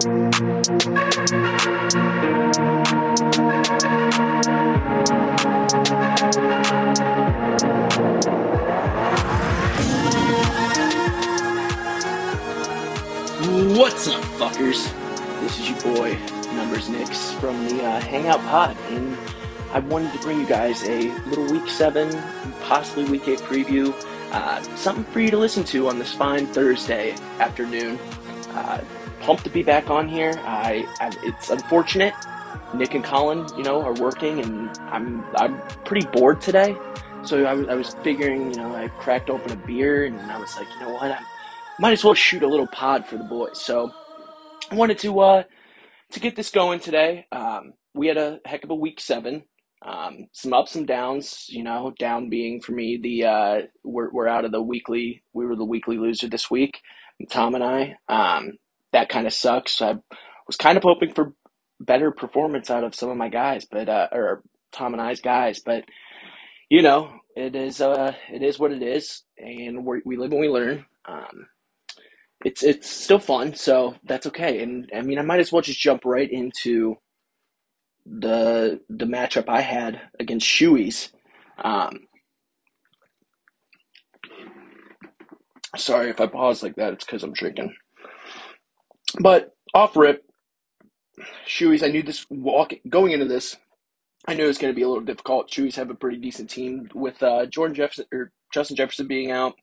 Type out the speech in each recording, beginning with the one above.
What's up, fuckers? This is your boy, Numbers Nix, from the uh, Hangout Pod, and I wanted to bring you guys a little Week 7, possibly Week 8 preview. Uh, something for you to listen to on this fine Thursday afternoon. Uh, pumped to be back on here. I, I, it's unfortunate. Nick and Colin, you know, are working, and I'm I'm pretty bored today. So I was, I was figuring, you know, I cracked open a beer, and I was like, you know what, I might as well shoot a little pod for the boys. So I wanted to uh, to get this going today. Um, we had a heck of a week seven. Um, some ups and downs, you know, down being for me the uh, we're we're out of the weekly. We were the weekly loser this week, Tom and I. Um, that kind of sucks. I was kind of hoping for better performance out of some of my guys, but uh, or Tom and I's guys, but you know, it is uh, it is what it is, and we live and we learn. Um, it's it's still fun, so that's okay. And I mean, I might as well just jump right into the the matchup I had against Shoeys. Um, sorry if I pause like that; it's because I'm drinking. But off rip, Shoeys. I knew this walk going into this. I knew it was going to be a little difficult. Shoeys have a pretty decent team with uh, Jordan Jefferson or Justin Jefferson being out.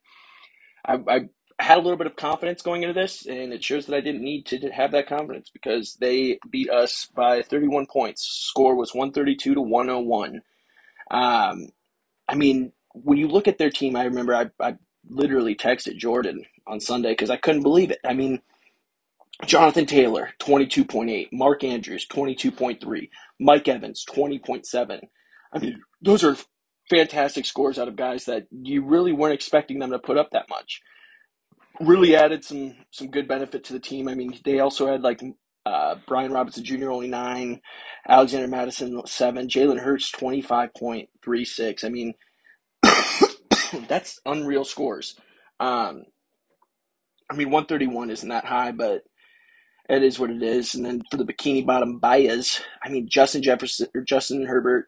I, I had a little bit of confidence going into this, and it shows that I didn't need to have that confidence because they beat us by 31 points. Score was 132 to 101. Um, I mean, when you look at their team, I remember I, I literally texted Jordan on Sunday because I couldn't believe it. I mean, Jonathan Taylor, 22.8. Mark Andrews, 22.3. Mike Evans, 20.7. I mean, those are fantastic scores out of guys that you really weren't expecting them to put up that much really added some some good benefit to the team. I mean, they also had like uh, Brian Robinson Jr. only nine, Alexander Mattison seven, Jalen Hurts twenty five point three six. I mean, that's unreal scores. Um, I mean, one thirty one isn't that high, but it is what it is. And then for the bikini bottom bias, I mean, Justin Jefferson or Justin Herbert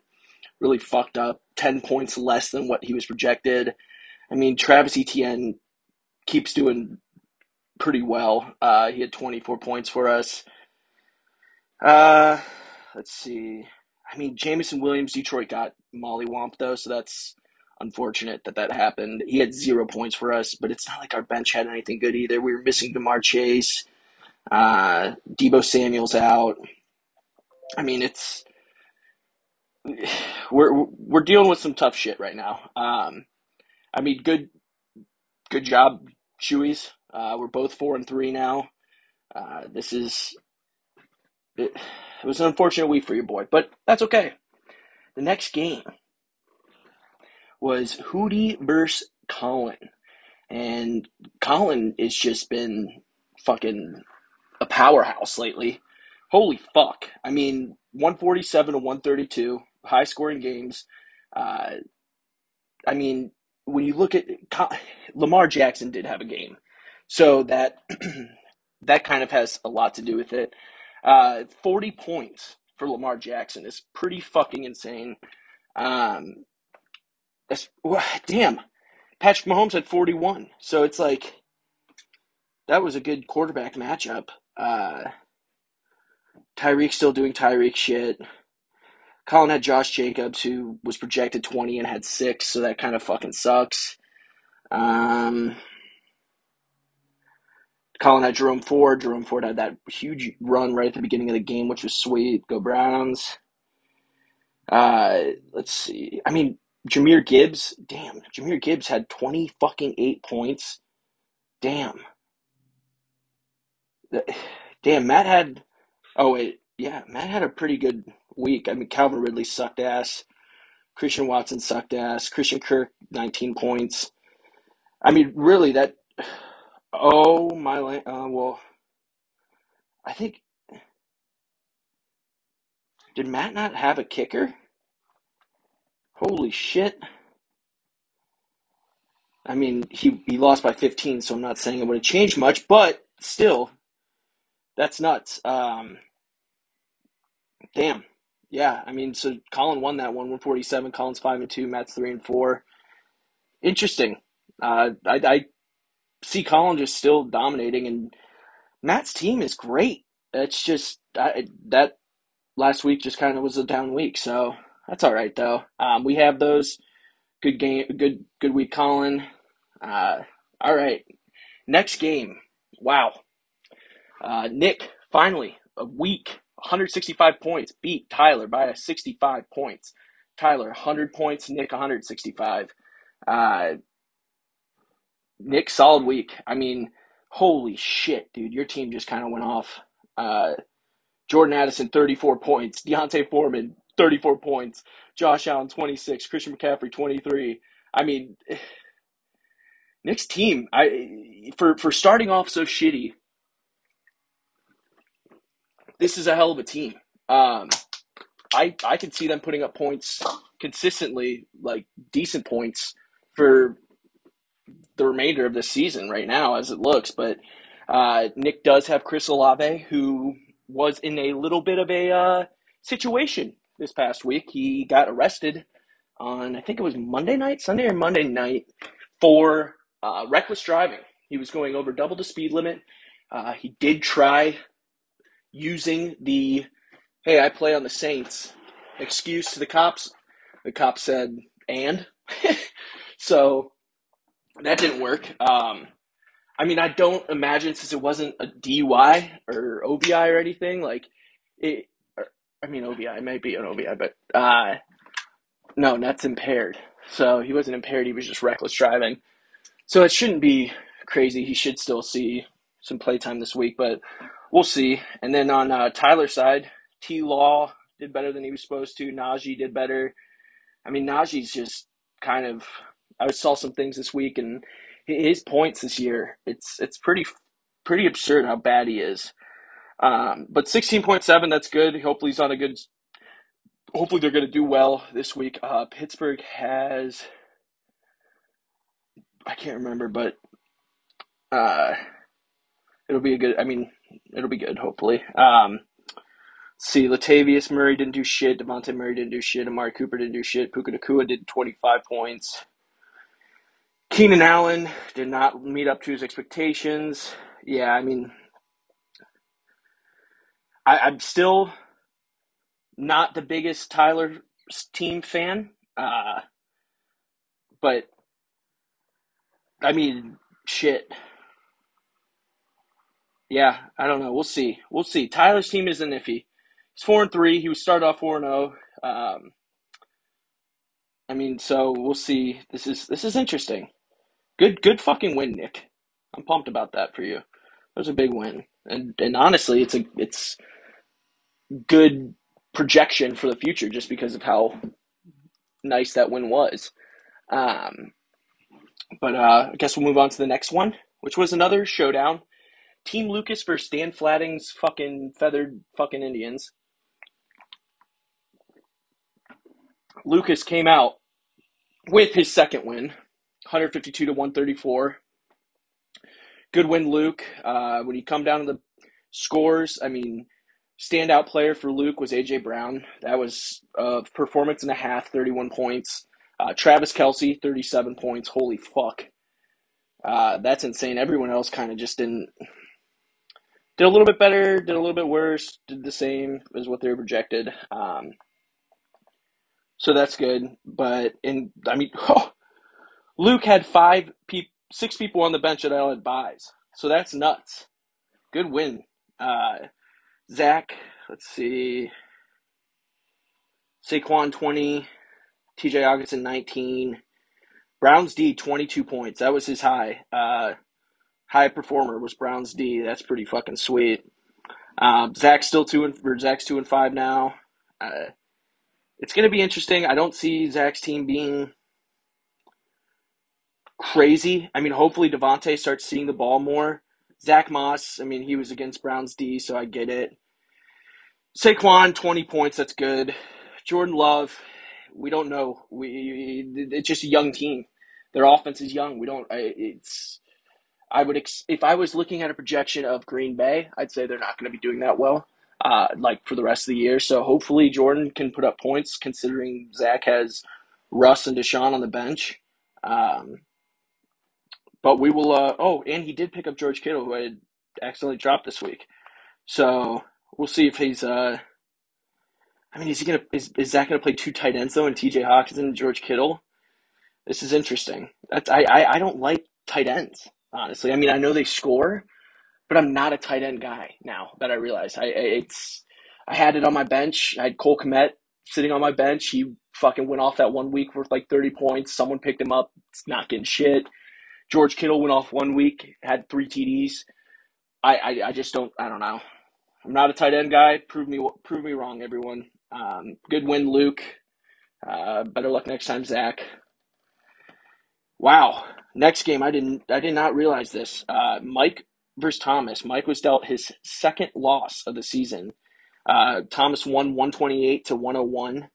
really fucked up. Ten points less than what he was projected. I mean, Travis Etienne keeps doing pretty well. Uh, he had 24 points for us. Uh, let's see. I mean, Jameson Williams, Detroit got mollywomp though, so that's unfortunate that that happened. He had zero points for us, but it's not like our bench had anything good either. We were missing DeMar Chase. Uh, Deebo Samuel's out. I mean, it's we're we're dealing with some tough shit right now. Um, I mean, good good job Chewies. Uh, we're both four and three now. Uh, this is it, it was an unfortunate week for your boy, but that's okay. The next game was Hootie versus Colin, and Colin has just been fucking powerhouse lately. Holy fuck! I mean, one forty seven to one thirty two, high scoring games. Uh, I mean, when you look at Lamar Jackson did have a game, so that that kind of has a lot to do with it. Uh, Forty points for Lamar Jackson is pretty fucking insane. Um, that's damn. Patrick Mahomes had forty one, so it's like that was a good quarterback matchup. Uh, Tyreek still doing Tyreek shit. Colin had Josh Jacobs, who was projected 20 and had six, so that kind of fucking sucks. Um, Colin had Jerome Ford. Jerome Ford had that huge run right at the beginning of the game, which was sweet. Go Browns. Uh, let's see. I mean, Jahmyr Gibbs. Damn, Jahmyr Gibbs had 20 fucking eight points. Damn. Damn, Matt had. Oh, wait. Yeah, Matt had a pretty good week. I mean, Calvin Ridley sucked ass. Christian Watson sucked ass. Christian Kirk, 19 points. I mean, really, that. Oh, my. Uh, well, I think. Did Matt not have a kicker? Holy shit. I mean, he, he lost by 15, so I'm not saying it would have changed much, but still, that's nuts. Um, damn. Yeah, I mean, so Colin won that one, 147. Colin's 5 and 2, Matt's 3 and 4. Interesting. Uh, I, I see Colin just still dominating, and Matt's team is great. It's just I, that last week just kind of was a down week, so that's all right though. Um, we have those good game, good good week, Colin. Uh, all right, next game. Wow, uh, Nick finally a week, 165 points, beat Tyler by a 65 points. Tyler 100 points, Nick 165. Uh, Nick, solid week. I mean, holy shit, dude, your team just kind of went off. Uh, Jordan Addison, 34 points. D'Onta Foreman, 34 points. Josh Allen, 26. Christian McCaffrey, 23. I mean, Nick's team, I for for starting off so shitty, this is a hell of a team. Um, I I can see them putting up points consistently, like decent points for the remainder of the season right now as it looks. But uh, Nick does have Chris Olave, who was in a little bit of a uh, situation this past week. He got arrested on, I think it was Monday night, Sunday or Monday night, for uh, reckless driving. He was going over double the speed limit. Uh, he did try using the, hey, I play on the Saints excuse to the cops. The cop said, and? so that didn't work. Um, I mean, I don't imagine since it wasn't a DUI or OBI or anything like it. Or, I mean, OBI might be an OBI, but uh, no, that's impaired. So he wasn't impaired; he was just reckless driving. So it shouldn't be crazy. He should still see some playtime this week, but we'll see. And then on uh, Tyler's side, T Law did better than he was supposed to. Najee did better. I mean, Najee's just kind of. I saw some things this week, and his points this year, it's it's pretty pretty absurd how bad he is. Um, but 16.7, that's good. Hopefully he's on a good. Hopefully they're going to do well this week. Uh, Pittsburgh has. I can't remember, but uh, it'll be a good. I mean, it'll be good. Hopefully. Um, see, Latavius Murray didn't do shit. Devontae Murray didn't do shit. Amari Cooper didn't do shit. Puka Nacua did 25 points. Keenan Allen did not meet up to his expectations. Yeah, I mean, I, am still not the biggest Tyler team fan, uh, but I mean, shit. Yeah, I don't know. We'll see. We'll see. Tyler's team isn't iffy. He's four and three. He was started off four and zero. Oh. Um, I mean, so we'll see. This is this is interesting. Good, good fucking win, Nick. I'm pumped about that for you. That was a big win, and and honestly, it's a it's good projection for the future just because of how nice that win was. Um, but uh, I guess we'll move on to the next one, which was another showdown. Team Lucas versus Dan Flatting's fucking feathered fucking Indians. Lucas came out with his second win, 152 to 134. Good win, Luke. Uh, when you come down to the scores, I mean, standout player for Luke was AJ Brown. That was a performance and a half, 31 points. Uh, Travis Kelce, 37 points. Holy fuck. Uh, that's insane. Everyone else kind of just didn't. Did a little bit better, did a little bit worse, did the same as what they were projected. Um, so that's good. But in, I mean, oh, Luke had five six people on the bench that all had buys. So that's nuts. Good win. Uh, Zach, let's see. Saquon 20, TJ Hockenson 19. Browns D 22 points. That was his high. Uh, high performer was Browns D. That's pretty fucking sweet. Um, Zach's still two and or Zach's two and five now. Uh, it's going to be interesting. I don't see Zach's team being crazy. I mean, hopefully Davante starts seeing the ball more. Zach Moss, I mean, he was against Browns D, so I get it. Saquon, 20 points, that's good. Jordan Love, we don't know. We It's just a young team. Their offense is young. We don't, it's, I would ex- if I was looking at a projection of Green Bay, I'd say they're not going to be doing that well, uh, like for the rest of the year. So hopefully Jordan can put up points, considering Zach has Russ and Deshaun on the bench. Um, but we will. Uh, oh, and he did pick up George Kittle, who I had accidentally dropped this week. So we'll see if he's. Uh, I mean, is he gonna is is Zach gonna play two tight ends though, and T.J. Hawkins and George Kittle? This is interesting. That's I, I I don't like tight ends honestly. I mean, I know they score, but I'm not a tight end guy now that I realize. I it's I had it on my bench. I had Cole Kmet sitting on my bench. He fucking went off that one week worth like 30 points. Someone picked him up. It's not getting shit. George Kittle went off one week, had three TDs. I, I, I just don't, I don't know. I'm not a tight end guy. Prove me, prove me wrong, everyone. Um, good win, Luke. Uh, better luck next time, Zach. Wow. Next game, I didn't, I did not realize this. Uh, Mike versus Thomas. Mike was dealt his second loss of the season. Uh, Thomas won 128 to 101.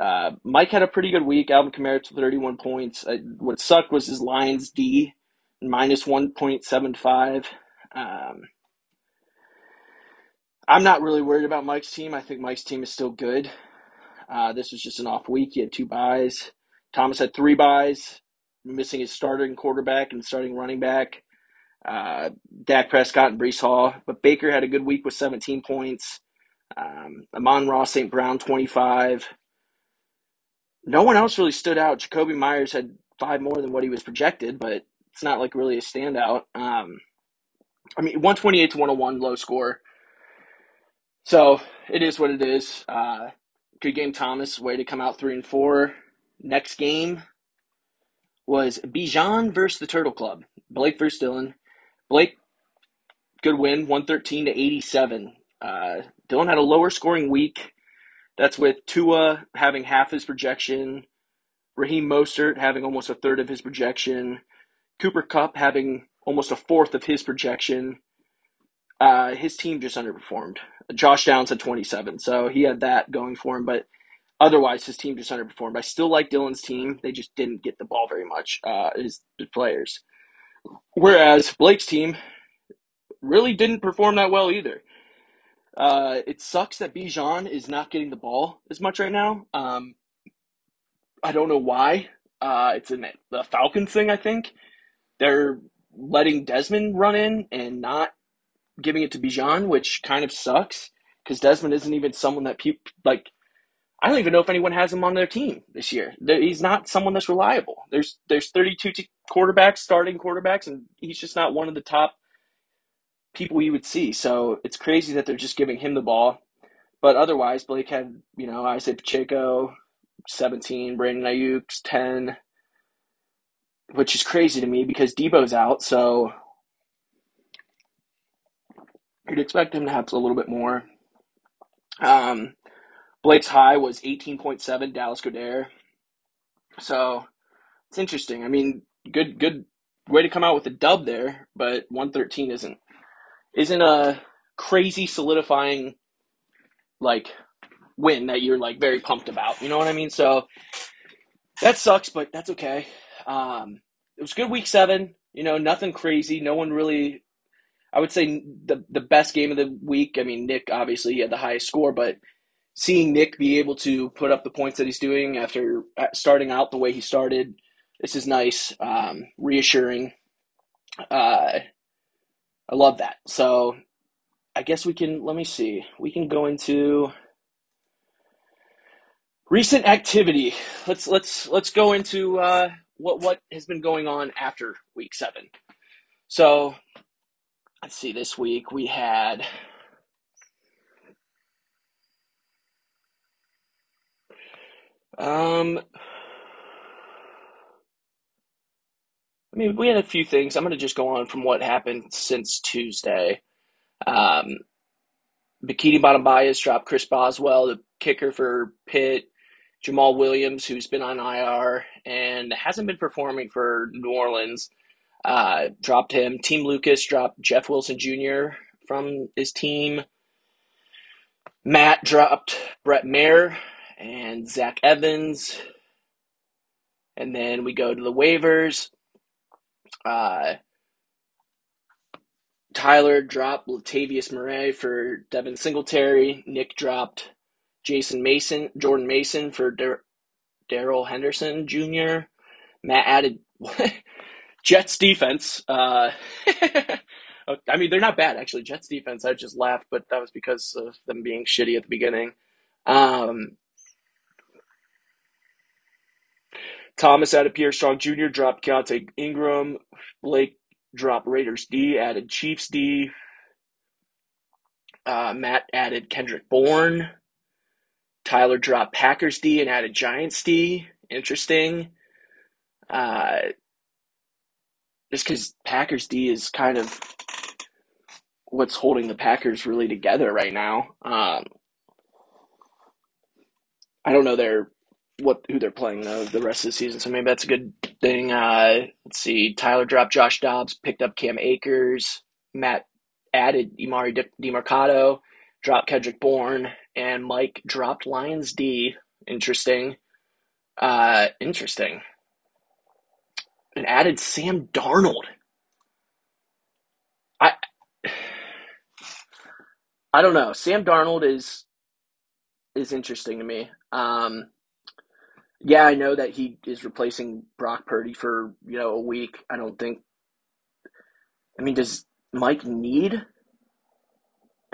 Uh, Mike had a pretty good week. Alvin Kamara to 31 points. Uh, what sucked was his Lions D minus 1.75. Um, I'm not really worried about Mike's team. I think Mike's team is still good. Uh, this was just an off week. He had two buys. Thomas had three buys, missing his starting quarterback and starting running back. Uh, Dak Prescott and Breece Hall. But Baker had a good week with 17 points. Um, Amon-Ra St. Brown, 25 no one else really stood out. Jakobi Myers had five more than what he was projected, but it's not like really a standout. Um, I mean, 128 to 101, low score. So it is what it is. Uh, good game, Thomas. Way to come out three and four. Next game was Bijan versus the Turtle Club. Blake versus Dylan. Blake, good win, 113 to 87. Uh, Dylan had a lower scoring week. That's with Tua having half his projection, Raheem Mostert having almost a third of his projection, Cooper Kupp having almost a fourth of his projection. Uh, his team just underperformed. Josh Downs had 27, so he had that going for him, but otherwise his team just underperformed. I still like Dylan's team. They just didn't get the ball very much, uh, his, his players. Whereas Blake's team really didn't perform that well either. Uh, it sucks that Bijan is not getting the ball as much right now. Um, I don't know why. Uh, it's in the Falcons thing, I think. They're letting Desmond run in and not giving it to Bijan, which kind of sucks because Desmond isn't even someone that people like. I don't even know if anyone has him on their team this year. He's not someone that's reliable. There's there's 32 quarterbacks, starting quarterbacks, and he's just not one of the top people you would see. So it's crazy that they're just giving him the ball. But otherwise, Blake had, you know, I say Pacheco, 17, Brandon Aiyuk's 10, which is crazy to me because Deebo's out. So you'd expect him to have a little bit more. Um, Blake's high was 18.7, Dallas Goedert. So it's interesting. I mean, good good way to come out with a dub there, but 113 isn't isn't a crazy solidifying like win that you're like very pumped about. You know what I mean? So that sucks, but that's okay. Um, it was good week seven. You know, nothing crazy. No one really. I would say the the best game of the week. I mean, Nick obviously had the highest score, but seeing Nick be able to put up the points that he's doing after uh, starting out the way he started, this is nice, um, reassuring. Uh, I love that. So I guess we can, let me see, we can go into recent activity. Let's, let's, let's go into, uh, what, what has been going on after week seven. So let's see, this week we had, um, I mean, we had a few things. I'm going to just go on from what happened since Tuesday. Um, Bikini Bottom Bias dropped Chris Boswell, the kicker for Pitt, Jamaal Williams, who's been on IR and hasn't been performing for New Orleans, uh, dropped him. Team Lucas dropped Jeff Wilson Jr. from his team. Matt dropped Brett Maher and Zach Evans. And then we go to the waivers. Uh, Tyler dropped Latavius Murray for Devin Singletary. Nick dropped Jason Mason, Jordan Mason for Dar- Darrell Henderson Jr. Matt added Jets defense. Uh, I mean, they're not bad actually. Jets defense. I just laughed, but that was because of them being shitty at the beginning. Um, Thomas added Pierre Strong Jr. Dropped Keaontay Ingram. Blake dropped Raiders D. Added Chiefs D. Uh, Matt added Kendrick Bourne. Tyler dropped Packers D and added Giants D. Interesting. Uh, just because Packers D is kind of what's holding the Packers really together right now. Um, I don't know their what who they're playing though the rest of the season, so maybe that's a good thing. Uh, let's see. Tyler dropped Josh Dobbs, picked up Cam Akers. Matt added Emari Demercado, dropped Kendrick Bourne, and Mike dropped Lions D. Interesting. Uh, interesting. And added Sam Darnold. I I don't know. Sam Darnold is is interesting to me. Um, yeah, I know that he is replacing Brock Purdy for you know a week. I don't think. I mean, does Mike need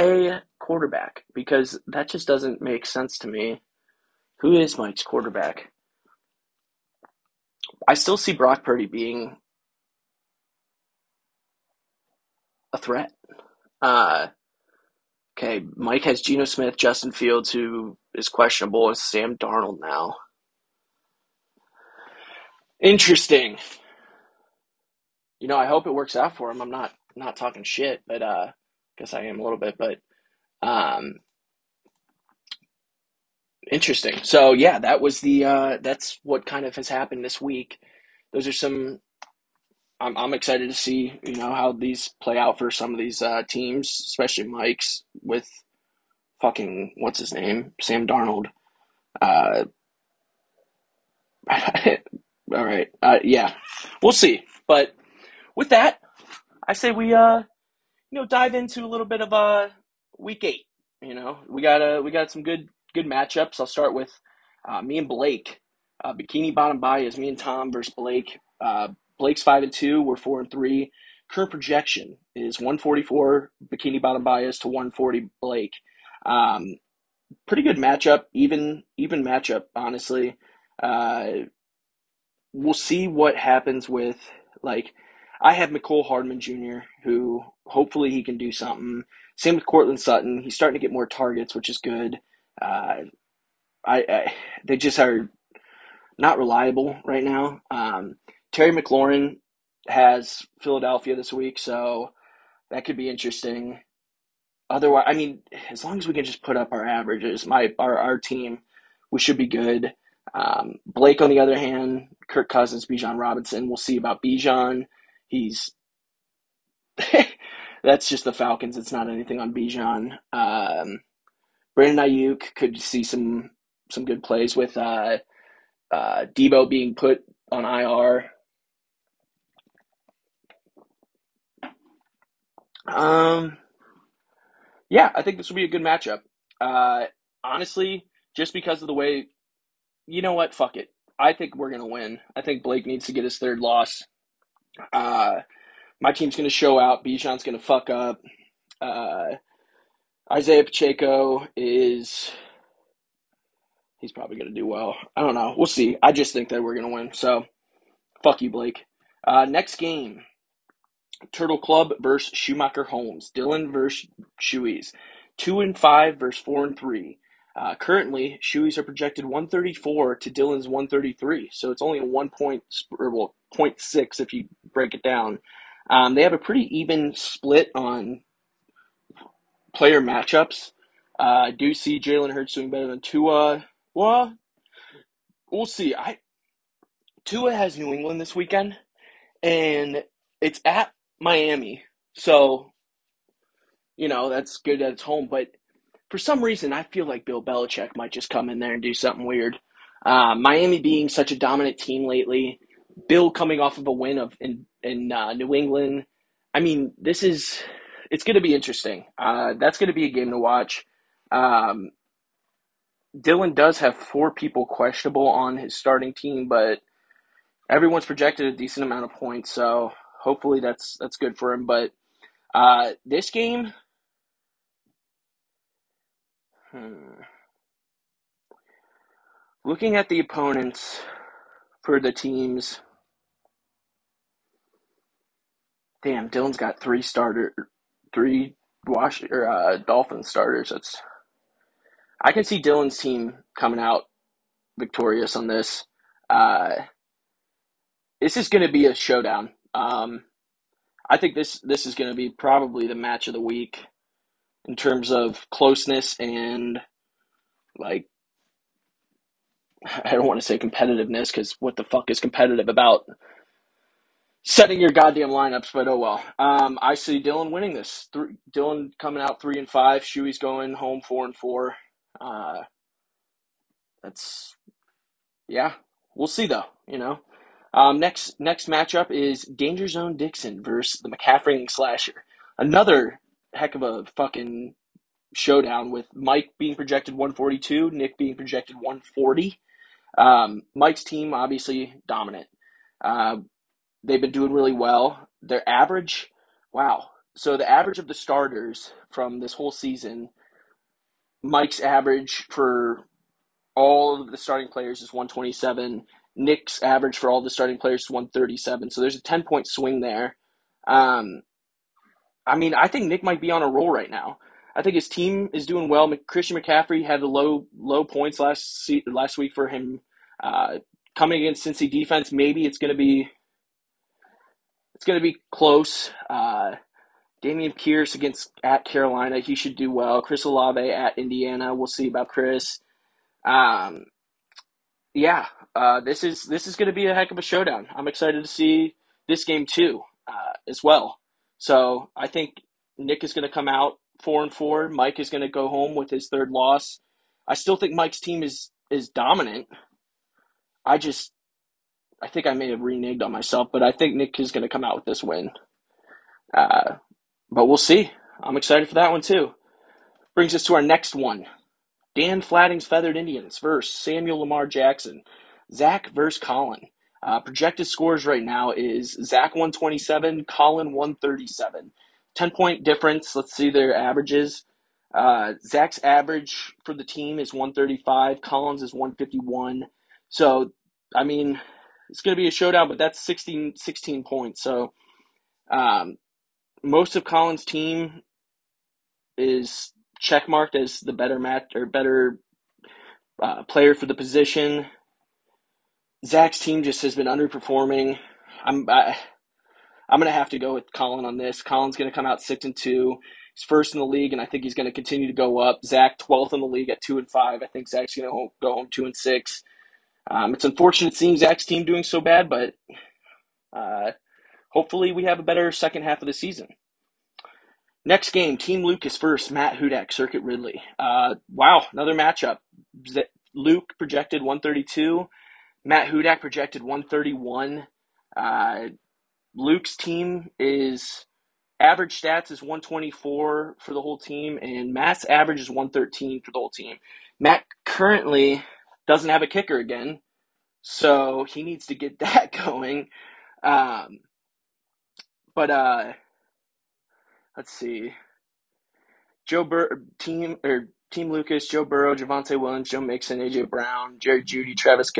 a quarterback? Because that just doesn't make sense to me. Who is Mike's quarterback? I still see Brock Purdy being a threat. Uh, okay, Mike has Geno Smith, Justin Fields, who is questionable, and Sam Darnold now. Interesting. You know, I hope it works out for him. I'm not not talking shit, but uh guess I am a little bit, but um interesting. So yeah, that was the uh that's what kind of has happened this week. Those are some I'm I'm excited to see, you know, how these play out for some of these uh teams, especially Mike's with fucking what's his name? Sam Darnold. Uh All right. Uh, yeah, we'll see. But with that, I say we uh, you know, dive into a little bit of uh, week eight. You know, we got uh, we got some good good matchups. I'll start with uh, me and Blake. Uh, Bikini Bottom Bias, me and Tom versus Blake. Uh, Blake's five and two. We're four and three. Current projection is 144 Bikini Bottom Bias to 140 Blake. Um, pretty good matchup, even even matchup, honestly. Uh, we'll see what happens with like I have Mecole Hardman Jr., who hopefully he can do something. Same with Courtland Sutton. He's starting to get more targets, which is good. Uh, I, I, they just are not reliable right now. Um, Terry McLaurin has Philadelphia this week, so that could be interesting. Otherwise, I mean, as long as we can just put up our averages, my our our team, we should be good. Um, Blake, on the other hand, Kirk Cousins, Bijan Robinson. We'll see about Bijan. He's that's just the Falcons. It's not anything on Bijan. Um, Brandon Aiyuk could see some some good plays with uh, uh, Deebo being put on IR. Um, yeah, I think this will be a good matchup. Uh, honestly, just because of the way you know what? Fuck it. I think we're gonna win. I think Blake needs to get his third loss. Uh, my team's gonna show out. Bijan's gonna fuck up. Uh, Isaiah Pacheco is he's probably gonna do well. I don't know. We'll see. I just think that we're gonna win. So fuck you, Blake. Uh, next game. Turtle Club versus Schumacher Holmes. Dylan versus Chewies. Two and five versus four and three. Uh, currently, Shoeys are projected 134 to Dylan's 133, so it's only a one point, or well, 0.6 if you break it down. Um, they have a pretty even split on player matchups. Uh, I do see Jalen Hurts doing better than Tua. Well, we'll see. I Tua has New England this weekend, and it's at Miami, so you know that's good at its home. But for some reason, I feel like Bill Belichick might just come in there and do something weird. Uh, Miami being such a dominant team lately, Bill coming off of a win of in in uh, New England. I mean, this is it's going to be interesting. Uh, that's going to be a game to watch. Um, Dylan does have four people questionable on his starting team, but everyone's projected a decent amount of points, so hopefully that's that's good for him. But uh, this game, hmm, looking at the opponents for the teams, damn, Dylan's got three starter, three Wash or uh, Dolphin starters. That's I can see Dylan's team coming out victorious on this. Uh, this is going to be a showdown. Um, I think this this is going to be probably the match of the week in terms of closeness and like I don't want to say competitiveness because what the fuck is competitive about setting your goddamn lineups? But oh well. Um, I see Dylan winning this. Three, Dylan coming out three and five. Shuey's going home four and four. Uh, that's yeah. We'll see though. You know. Um, next next matchup is Danger Zone Dixon versus the McCaffrey Slasher. Another heck of a fucking showdown with Mike being projected 142, Nick being projected 140. Um, Mike's team obviously dominant. Uh, they've been doing really well. Their average, wow. So the average of the starters from this whole season Mike's average for all of the starting players is 127. Nick's average for all the starting players is 137. So there's a 10 point swing there. Um, I mean, I think Nick might be on a roll right now. I think his team is doing well. Christian McCaffrey had the low low points last last week for him. Uh, coming against Cincy defense, maybe it's going to be it's going to be close. Uh, Dameon Pierce against at Carolina, he should do well. Chris Olave at Indiana, we'll see about Chris. Um, yeah, uh, this is this is going to be a heck of a showdown. I'm excited to see this game too, uh, as well. So I think Nick is going to come out four and four. Mike is going to go home with his third loss. I still think Mike's team is is dominant. I just I think I may have reneged on myself, but I think Nick is going to come out with this win. Uh, but we'll see. I'm excited for that one too. Brings us to our next one. Dan Flatting's Feathered Indians versus Samuel Lamar Jackson. Zach versus Colin. Uh, projected scores right now is Zach 127, Colin 137. 10 point difference. Let's see their averages. Uh, Zach's average for the team is 135, Colin's is 151. So, I mean, it's going to be a showdown, but that's 16, 16 points. So, um, most of Colin's team is checkmarked as the better match or better uh, player for the position. Zach's team just has been underperforming. I'm I, I'm gonna have to go with Colin on this. Colin's gonna come out six and two. He's first in the league, and I think he's gonna continue to go up. Zach twelfth in the league at two and five. I think Zach's gonna go home two and six. Um, it's unfortunate seeing Zach's team doing so bad, but uh, hopefully we have a better second half of the season. Next game, Team Lucas first, Matt Hudak, Circuit Ridley. Uh, wow, another matchup. Luke projected 132, Matt Hudak projected 131. Uh, Luke's team is average stats is 124 for the whole team, and Matt's average is 113 for the whole team. Matt currently doesn't have a kicker again, so he needs to get that going. Um, but uh, let's see. Joe Bur- team or Team Lucas, Joe Burrow, Javonte Williams, Joe Mixon, AJ Brown, Jerry Jeudy, Travis.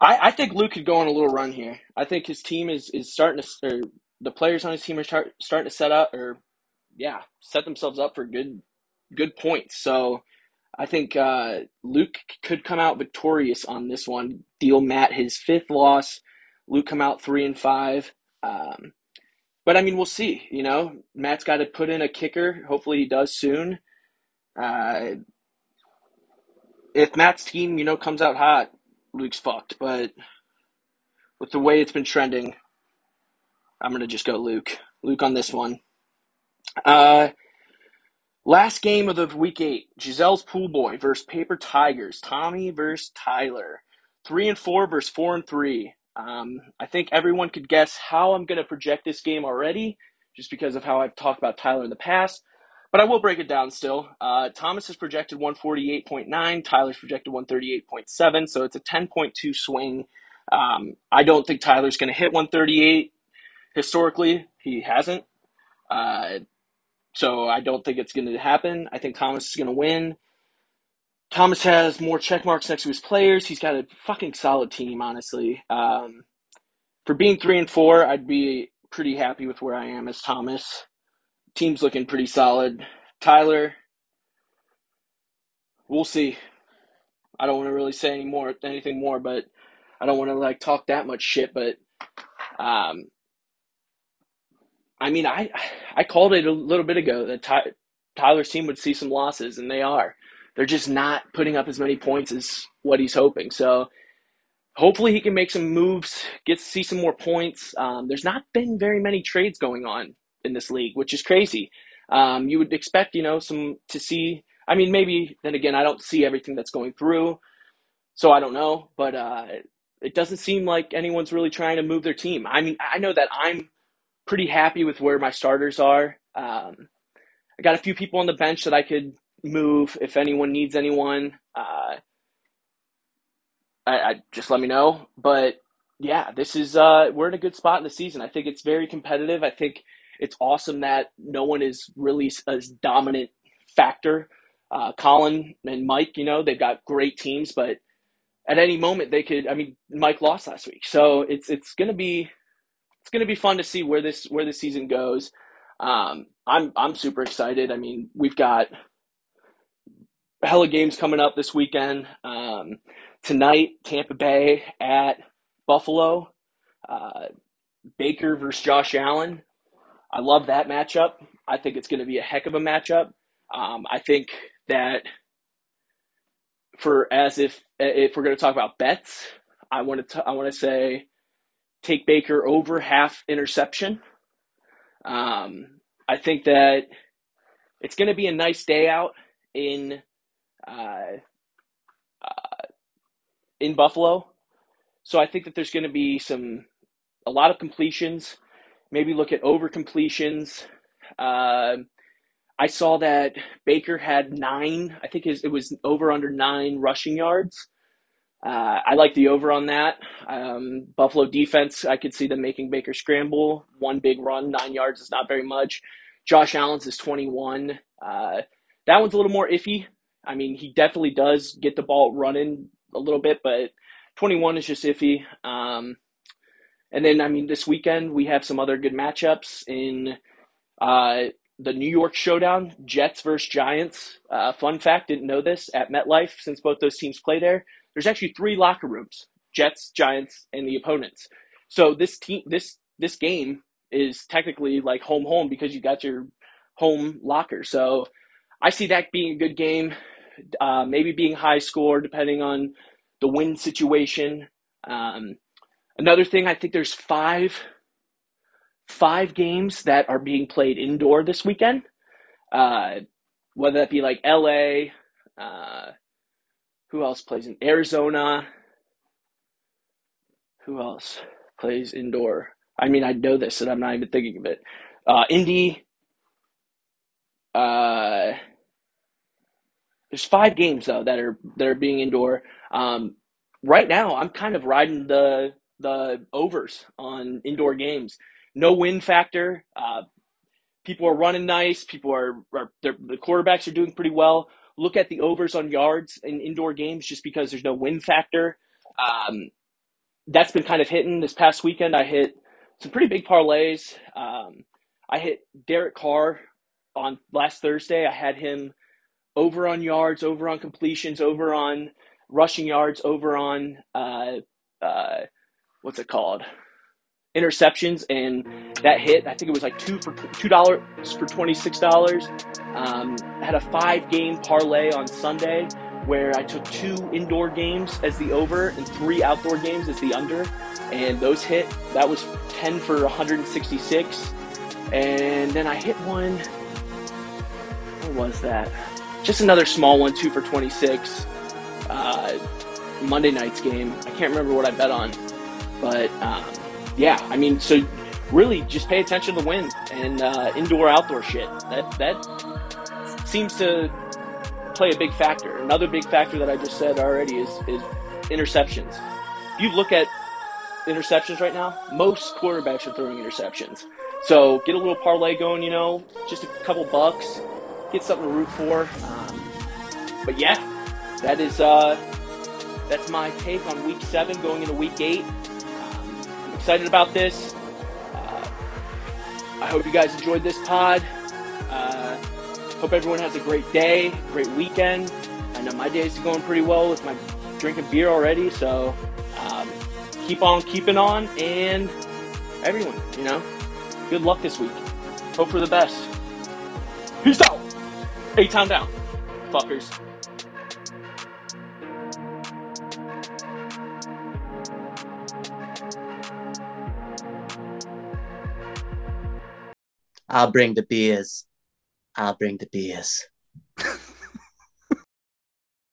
I, I think Luke could go on a little run here. I think his team is, is starting to, or the players on his team are start, starting to set up, or yeah, set themselves up for good good points. So I think uh, Luke could come out victorious on this one. Deal Matt his fifth loss. Luke come out three and five. Um, but I mean, we'll see. You know, Matt's got to put in a kicker. Hopefully, he does soon. Uh, if Matt's team, you know, comes out hot, Luke's fucked. But with the way it's been trending, I'm gonna just go Luke. Luke on this one. Uh, last game of the week eight: Giselle's Pool Boy versus Paper Tigers. Tommy versus Tyler. Three and four versus four and three. Um, I think everyone could guess how I'm to project this game already. just because of how I've talked about Tyler in the past. But I will break it down still. Uh, Thomas is projected 148.9, Tyler's projected 138.7, so it's a 10.2 swing. Um, I don't think Tyler's going to hit 138. Historically, he hasn't. Uh, so I don't think it's going to happen. I think Thomas is going to win. Thomas has more check marks next to his players. He's got a fucking solid team, honestly. Um, for being three and four, I'd be pretty happy with where I am as Thomas. Team's looking pretty solid. Tyler, we'll see. I don't want to really say any more, anything more, but I don't want to like talk that much shit. But um, I mean, I I called it a little bit ago that Ty, Tyler's team would see some losses, and they are. They're just not putting up as many points as what he's hoping. So hopefully he can make some moves, get to see some more points. Um, there's not been very many trades going on in this league, which is crazy. Um, you would expect, you know, some to see. I mean, maybe then again, I don't see everything that's going through, so I don't know. But uh, it doesn't seem like anyone's really trying to move their team. I mean, I know that I'm pretty happy with where my starters are. Um, I got a few people on the bench that I could move if anyone needs anyone. Uh, I, I, just let me know. But yeah, this is uh, we're in a good spot in the season. I think it's very competitive. I think it's awesome that no one is really a dominant factor. Uh, Colin and Mike, you know, they've got great teams, but at any moment they could. I mean, Mike lost last week, so it's it's gonna be it's gonna be fun to see where this where the season goes. Um, I'm I'm super excited. I mean, we've got hella games coming up this weekend. Um, tonight, Tampa Bay at Buffalo. Uh, Baker versus Josh Allen. I love that matchup. I think it's going to be a heck of a matchup. Um, I think that for as if if we're going to talk about bets, I want to I want to say take Baker over half interception. Um, I think that it's going to be a nice day out in uh, uh, in Buffalo. So I think that there's going to be some a lot of completions. Maybe look at over completions. Uh, I saw that Baker had nine. I think his, it was over under nine rushing yards. Uh, I like the over on that. Um, Buffalo defense, I could see them making Baker scramble. One big run, nine yards is not very much. Josh Allen's is 21. Uh, that one's a little more iffy. I mean, he definitely does get the ball running a little bit, but 21 is just iffy. Um, and then, I mean, this weekend we have some other good matchups in uh, the New York Showdown, Jets versus Giants. Uh, fun fact, didn't know this at MetLife since both those teams play there. There's actually three locker rooms: Jets, Giants, and the opponents. So this team, this this game is technically like home home because you got your home locker. So I see that being a good game uh, maybe being high score depending on the win situation. Um, another thing, I think there's five five games that are being played indoor this weekend. Uh, whether that be like LA, uh, who else plays in Arizona? Who else plays indoor? I mean, I know this, and I'm not even thinking of it. Uh, Indy. Uh, there's five games though that are that are being indoor. Um, right now, I'm kind of riding the the overs on indoor games. No win factor. Uh, people are running nice. People are, are the quarterbacks are doing pretty well. Look at the overs on yards in indoor games just because there's no win factor. Um, that's been kind of hitting this past weekend. I hit some pretty big parlays. Um, I hit Derek Carr on last Thursday. I had him over on yards, over on completions, over on rushing yards, over on uh, uh, what's it called? Interceptions, and that hit. I think it was like two for two dollars for twenty six dollars. Um, had a five game parlay on Sunday where I took two indoor games as the over and three outdoor games as the under, and those hit. That was ten for one hundred and sixty six, and then I hit one. What was that? just another small one, two for 26. Uh, Monday night's game. I can't remember what I bet on, but um, yeah, I mean, so really just pay attention to the wind and uh, indoor outdoor shit. That that seems to play a big factor. Another big factor that I just said already is is interceptions. If you look at interceptions right now, most quarterbacks are throwing interceptions. So get a little parlay going, you know, just a couple bucks, get something to root for. Um, but yeah, that is uh, that's my take on week seven going into week eight. Excited about this. Uh, I hope you guys enjoyed this pod. Uh, hope everyone has a great day, great weekend. I know my day is going pretty well with my drinking beer already, so um, keep on keeping on, and everyone, you know, good luck this week. Hope for the best. Peace out. Eight time down, fuckers. I'll bring the beers. I'll bring the beers.